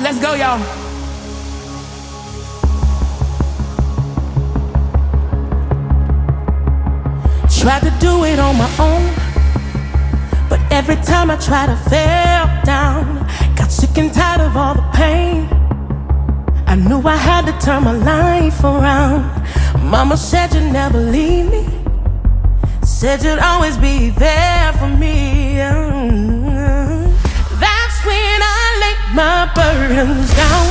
Let's go, y'all. Tried to do it on my own, but every time I tried, I fell down. Got sick and tired of all the pain. I knew I had to turn my life around. Mama said you'd never leave me, said you'd always be there for me. Laid my burdens down.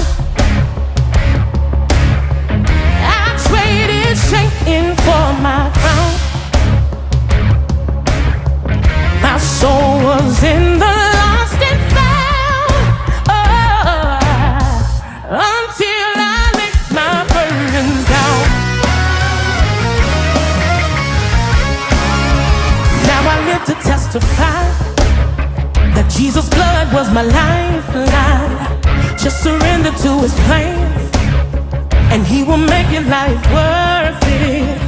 I traded shame for my crown. My soul was in the lost and found. Oh, until I let my burdens down. Now I live to testify that Jesus' blood was my lifeline. Just surrender to His plan, and He will make your life worth it.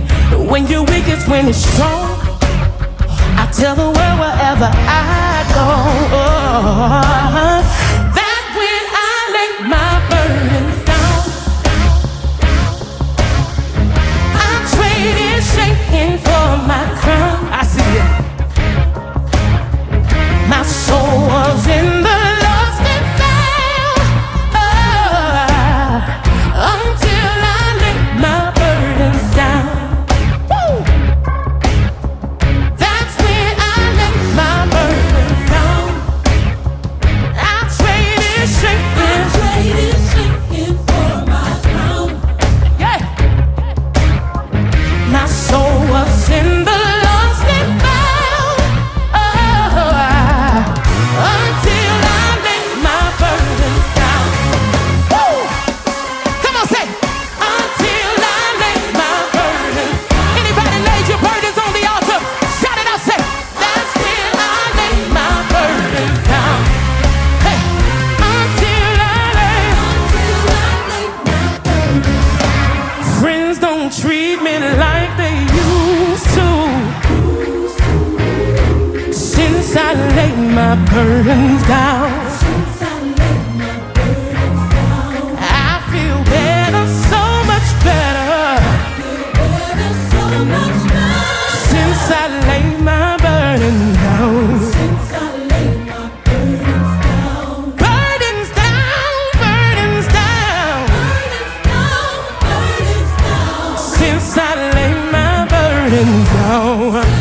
When you're weak, it's when it's strong. I tell the world wherever I go. That when I lay my burdens down, I treat me like they used to. Since I laid my burdens down. and down.